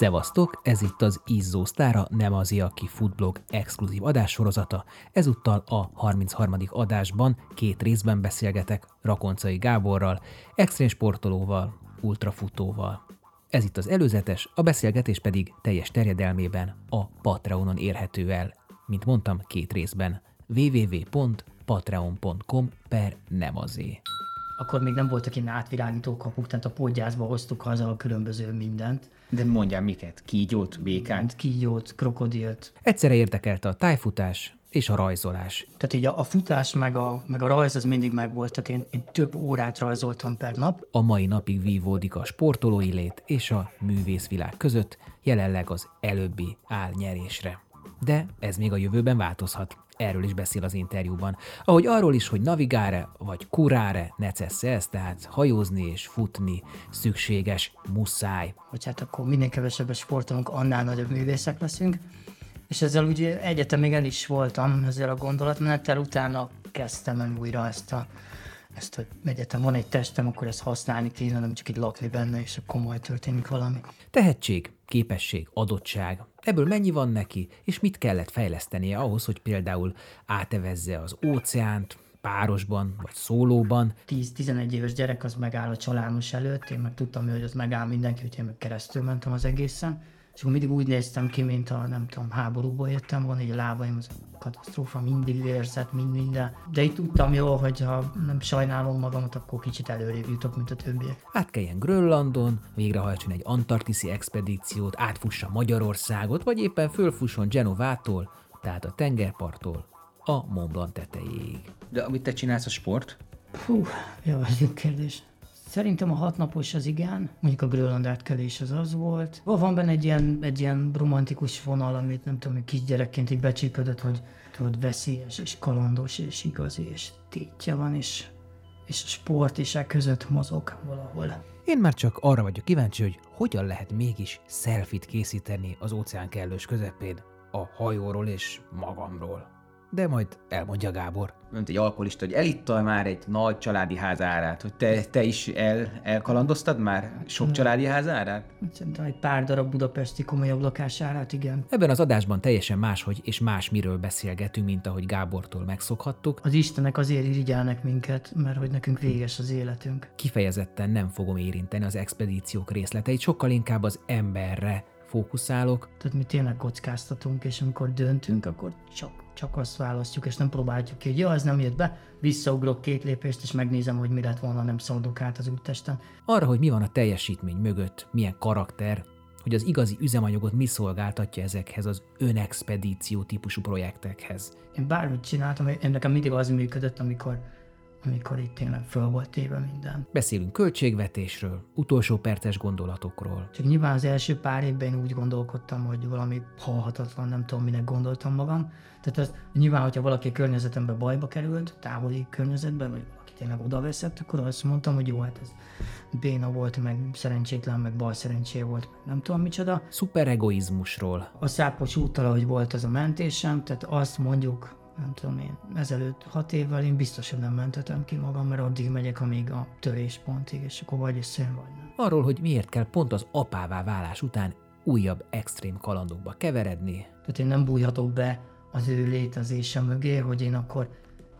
Szevasztok, ez itt az Izzó Sztára, nem az aki futblog exkluzív adássorozata. Ezúttal a 33. adásban két részben beszélgetek Rakoncai Gáborral, extrém sportolóval, ultrafutóval. Ez itt az előzetes, a beszélgetés pedig teljes terjedelmében a Patreonon érhető el. Mint mondtam, két részben. www.patreon.com per nem azé akkor még nem voltak ilyen átvilágító kapuk, tehát a podgyászba hoztuk haza a különböző mindent. De mondjál miket? Kígyót, békát? Kígyót, krokodilt. Egyszerre érdekelte a tájfutás és a rajzolás. Tehát így a, a futás meg a, meg a rajz az mindig megvolt, tehát én, én több órát rajzoltam per nap. A mai napig vívódik a sportolói lét és a művészvilág között, jelenleg az előbbi áll nyerésre. De ez még a jövőben változhat erről is beszél az interjúban. Ahogy arról is, hogy navigáre vagy kuráre necessez, tehát hajózni és futni szükséges, muszáj. Hogy hát akkor minél kevesebbet sportolunk, annál nagyobb művészek leszünk. És ezzel ugye egyetem még el is voltam ezzel a gondolatmenettel, utána kezdtem el újra ezt a ezt, hogy egyetem van egy testem, akkor ezt használni kéne, nem csak így lakni benne, és akkor majd történik valami. Tehetség, képesség, adottság. Ebből mennyi van neki, és mit kellett fejlesztenie ahhoz, hogy például átevezze az óceánt, párosban, vagy szólóban. 10-11 éves gyerek az megáll a családos előtt, én meg tudtam, hogy az megáll mindenki, hogy én meg keresztül mentem az egészen és akkor mindig úgy néztem ki, mint a nem tudom, háborúból jöttem volna, így a lábaim az katasztrófa, mindig érzett, mind minden. De így tudtam jól, hogy ha nem sajnálom magamat, akkor kicsit előrébb jutok, mint a többiek. Átkeljen Grönlandon, végrehajtson egy antarktiszi expedíciót, átfussa Magyarországot, vagy éppen fölfusson Genovától, tehát a tengerparttól a Mont Blanc tetejéig. De amit te csinálsz a sport? Hú, jó, ez jó kérdés. Szerintem a hatnapos az igen, mondjuk a Grönland átkelés az az volt. Van benne egy ilyen, egy ilyen romantikus vonal, amit nem tudom, kisgyerekként így becsípődött, hogy tudod, veszélyes és kalandos és igazi és tétje van, és, és a sport is e között mozog valahol. Én már csak arra vagyok kíváncsi, hogy hogyan lehet mégis selfit készíteni az óceán kellős közepén a hajóról és magamról de majd elmondja Gábor. Mint egy alkoholista, hogy elittal már egy nagy családi ház árát, hogy te, te is el, elkalandoztad már sok családi ház árát? Szerintem egy pár darab budapesti komolyabb lakás árát, igen. Ebben az adásban teljesen máshogy és más miről beszélgetünk, mint ahogy Gábortól megszokhattuk. Az Istenek azért irigyelnek minket, mert hogy nekünk véges az életünk. Kifejezetten nem fogom érinteni az expedíciók részleteit, sokkal inkább az emberre fókuszálok. Tehát mi tényleg kockáztatunk, és amikor döntünk, akkor csak, csak azt választjuk, és nem próbáljuk ki, hogy ja, az nem jött be, visszaugrok két lépést, és megnézem, hogy mi lett volna, nem szaladok át az úttesten. Arra, hogy mi van a teljesítmény mögött, milyen karakter, hogy az igazi üzemanyagot mi szolgáltatja ezekhez az önexpedíció típusú projektekhez. Én bármit csináltam, én nekem mindig az működött, amikor amikor itt tényleg föl volt téve minden. Beszélünk költségvetésről, utolsó perces gondolatokról. Csak nyilván az első pár évben én úgy gondolkodtam, hogy valami halhatatlan, nem tudom, minek gondoltam magam. Tehát az, nyilván, hogyha valaki környezetembe bajba került, távoli környezetben, vagy valaki tényleg oda veszett, akkor azt mondtam, hogy jó, hát ez béna volt, meg szerencsétlen, meg bal szerencsé volt, meg nem tudom micsoda. Szuperegoizmusról. A szápos úttal, hogy volt az a mentésem, tehát azt mondjuk, nem tudom én, ezelőtt hat évvel én biztos, hogy nem mentetem ki magam, mert addig megyek, amíg a töréspontig, és akkor vagy összejön, vagy nem. Arról, hogy miért kell pont az apává válás után újabb extrém kalandokba keveredni. Tehát én nem bújhatok be az ő létezése mögé, hogy én akkor,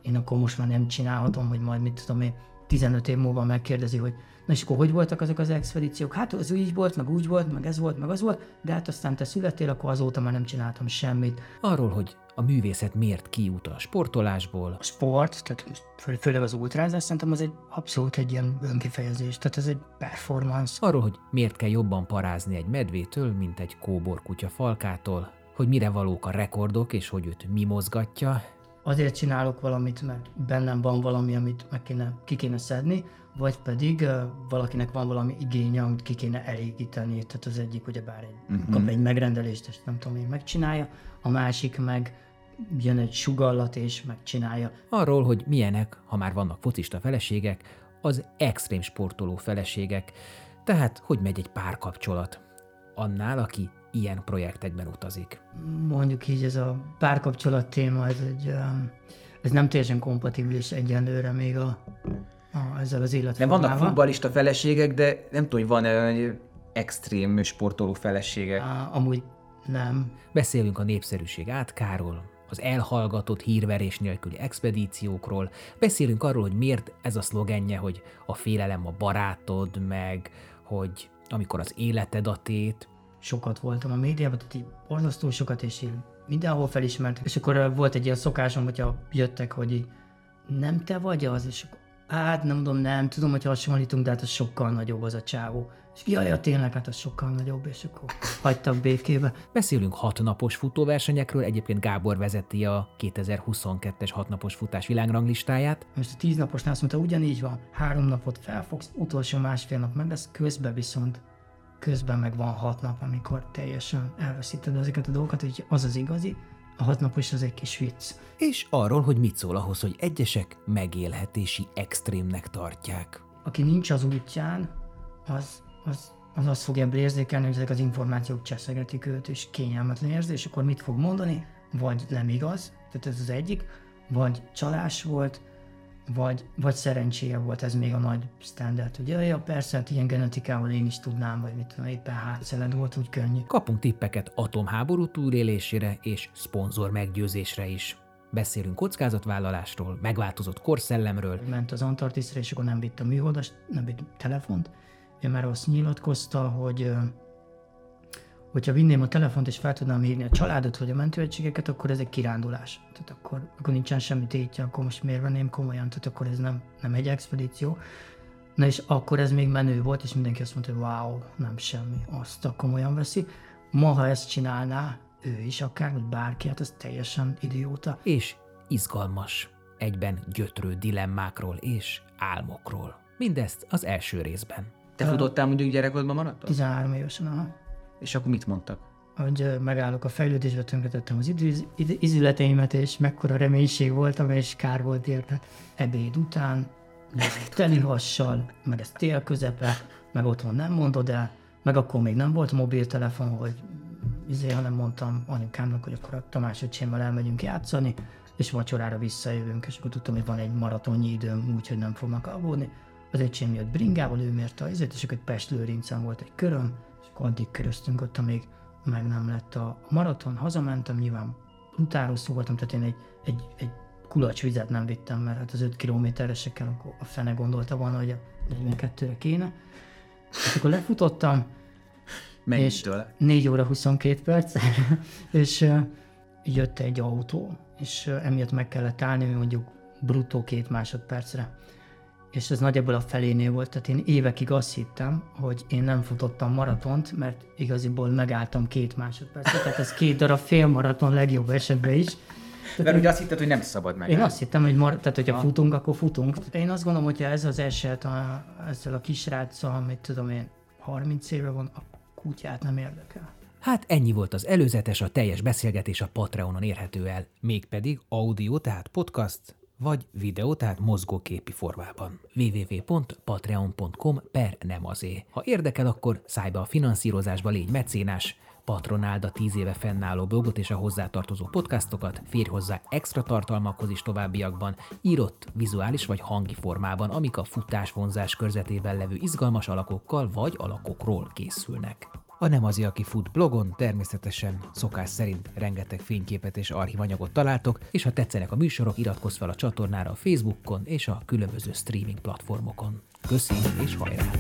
én akkor most már nem csinálhatom, hogy majd mit tudom én, 15 év múlva megkérdezi, hogy na és akkor hogy voltak azok az expedíciók? Hát az így volt, meg úgy volt, meg ez volt, meg az volt, de hát aztán te születtél, akkor azóta már nem csináltam semmit. Arról, hogy a művészet miért kiút a sportolásból. A sport, tehát fő, főleg az ultrázás, szerintem az egy abszolút egy ilyen önkifejezés, tehát ez egy performance. Arról, hogy miért kell jobban parázni egy medvétől, mint egy kóborkutya falkától, hogy mire valók a rekordok, és hogy őt mi mozgatja. Azért csinálok valamit, mert bennem van valami, amit meg kéne, ki kéne szedni, vagy pedig uh, valakinek van valami igénye, amit ki kéne elégíteni. Tehát az egyik ugyebár egy, uh-huh. kap egy megrendelést, és nem tudom én megcsinálja, a másik meg jön egy sugallat és megcsinálja. Arról, hogy milyenek, ha már vannak focista feleségek, az extrém sportoló feleségek, tehát hogy megy egy párkapcsolat annál, aki ilyen projektekben utazik. Mondjuk így ez a párkapcsolat téma, ez, egy, ez nem teljesen kompatibilis egyenlőre még a, a, ezzel az életformával. Nem vannak futbalista feleségek, de nem tudom, hogy van-e extrém sportoló felesége? Á, amúgy nem. Beszélünk a népszerűség átkáról, az elhallgatott hírverés nélküli expedíciókról, beszélünk arról, hogy miért ez a szlogenje, hogy a félelem a barátod, meg hogy amikor az életed a tét. Sokat voltam a médiában, tehát így borzasztó sokat, és így mindenhol felismertek. És akkor volt egy ilyen szokásom, hogyha jöttek, hogy így, nem te vagy az, és akkor hát nem tudom, nem, tudom, hogy hasonlítunk, de hát az sokkal nagyobb az a csávó. És jaj, ja, tényleg, hát az sokkal nagyobb, és akkor hagytak békébe. Beszélünk hatnapos futóversenyekről, egyébként Gábor vezeti a 2022-es hatnapos futás világranglistáját. Most a tíz naposnál azt mondta, ugyanígy van, három napot felfogsz, utolsó másfél nap meg lesz, közben viszont közben meg van hat nap, amikor teljesen elveszíted ezeket a dolgokat, hogy az az igazi, a hat napos az egy kis vicc. És arról, hogy mit szól ahhoz, hogy egyesek megélhetési extrémnek tartják. Aki nincs az útján, az, az, az azt fogja ebből érzékelni, hogy ezek az információk cseszegetik őt, és kényelmetlen érzi, és akkor mit fog mondani? Vagy nem igaz, tehát ez az egyik, vagy csalás volt, vagy, vagy szerencséje volt, ez még a nagy standard, hogy ja, persze, hát ilyen genetikával én is tudnám, vagy mit tudom, éppen hátszeled volt, úgy könnyű. Kapunk tippeket atomháború túlélésére és szponzor meggyőzésre is. Beszélünk kockázatvállalásról, megváltozott korszellemről. Ment az Antarktiszra, és akkor nem vitt a műholdas, nem vitt telefont. Ő már azt nyilatkozta, hogy hogyha vinném a telefont és fel tudnám írni a családot vagy a mentőegységeket, akkor ez egy kirándulás. Tehát akkor, akkor nincsen semmi tétje, akkor most miért venném komolyan, tehát akkor ez nem, nem egy expedíció. Na és akkor ez még menő volt, és mindenki azt mondta, hogy wow, nem semmi, azt a komolyan veszi. Ma, ha ezt csinálná, ő is akár, vagy bárki, hát ez teljesen idióta. És izgalmas, egyben gyötrő dilemmákról és álmokról. Mindezt az első részben. Te futottál mondjuk gyerekkodban maradt? 13 évesen, aha. És akkor mit mondtak? hogy megállok a fejlődésbe, tönkretettem az idő, id- izületeimet, és mekkora reménység voltam, és kár volt érte. Ebéd után, teli hassal, meg ez tél közepe, meg otthon nem mondod el, meg akkor még nem volt mobiltelefon, hogy izé, hanem mondtam anyukámnak, hogy akkor a Tamás öcsémmel elmegyünk játszani, és vacsorára visszajövünk, és akkor tudtam, hogy van egy maratonnyi időm, úgyhogy nem fognak aggódni. Az öcsém jött bringával, ő mérte az izét, és akkor egy Pest Lőrincen volt egy köröm, addig köröztünk ott, amíg meg nem lett a maraton, hazamentem, nyilván brutális szó voltam, tehát én egy, egy, egy kulacs vizet nem vittem, mert hát az 5 kilométerre se kell, akkor a fene gondolta volna, hogy a 42-re kéne. És akkor lefutottam, Mennyitől? 4 óra 22 perc, és jött egy autó, és emiatt meg kellett állni, mondjuk bruttó két másodpercre. És ez nagyjából a felénél volt, tehát én évekig azt hittem, hogy én nem futottam maratont, mert igaziból megálltam két másodpercet, tehát ez két darab fél maraton legjobb esetben is. Mert ugye azt hitted, hogy nem szabad meg. Én azt hittem, hogy mar- tehát, hogyha futunk, akkor futunk. Én azt gondolom, hogyha ez az eset a, ezzel a kisráccal, amit tudom én, 30 éve van, a kutyát nem érdekel. Hát ennyi volt az előzetes, a teljes beszélgetés a Patreonon érhető el, mégpedig audio, tehát podcast, vagy videó, tehát mozgóképi formában. www.patreon.com per nem azé. Ha érdekel, akkor szállj be a finanszírozásba, légy mecénás, patronáld a 10 éve fennálló blogot és a hozzátartozó podcastokat, férj hozzá extra tartalmakhoz is továbbiakban, írott, vizuális vagy hangi formában, amik a futás-vonzás körzetében levő izgalmas alakokkal vagy alakokról készülnek. A Nem az, aki fut blogon természetesen szokás szerint rengeteg fényképet és archívanyagot találtok, és ha tetszenek a műsorok, iratkozz fel a csatornára a Facebookon és a különböző streaming platformokon. Köszi és hajrá!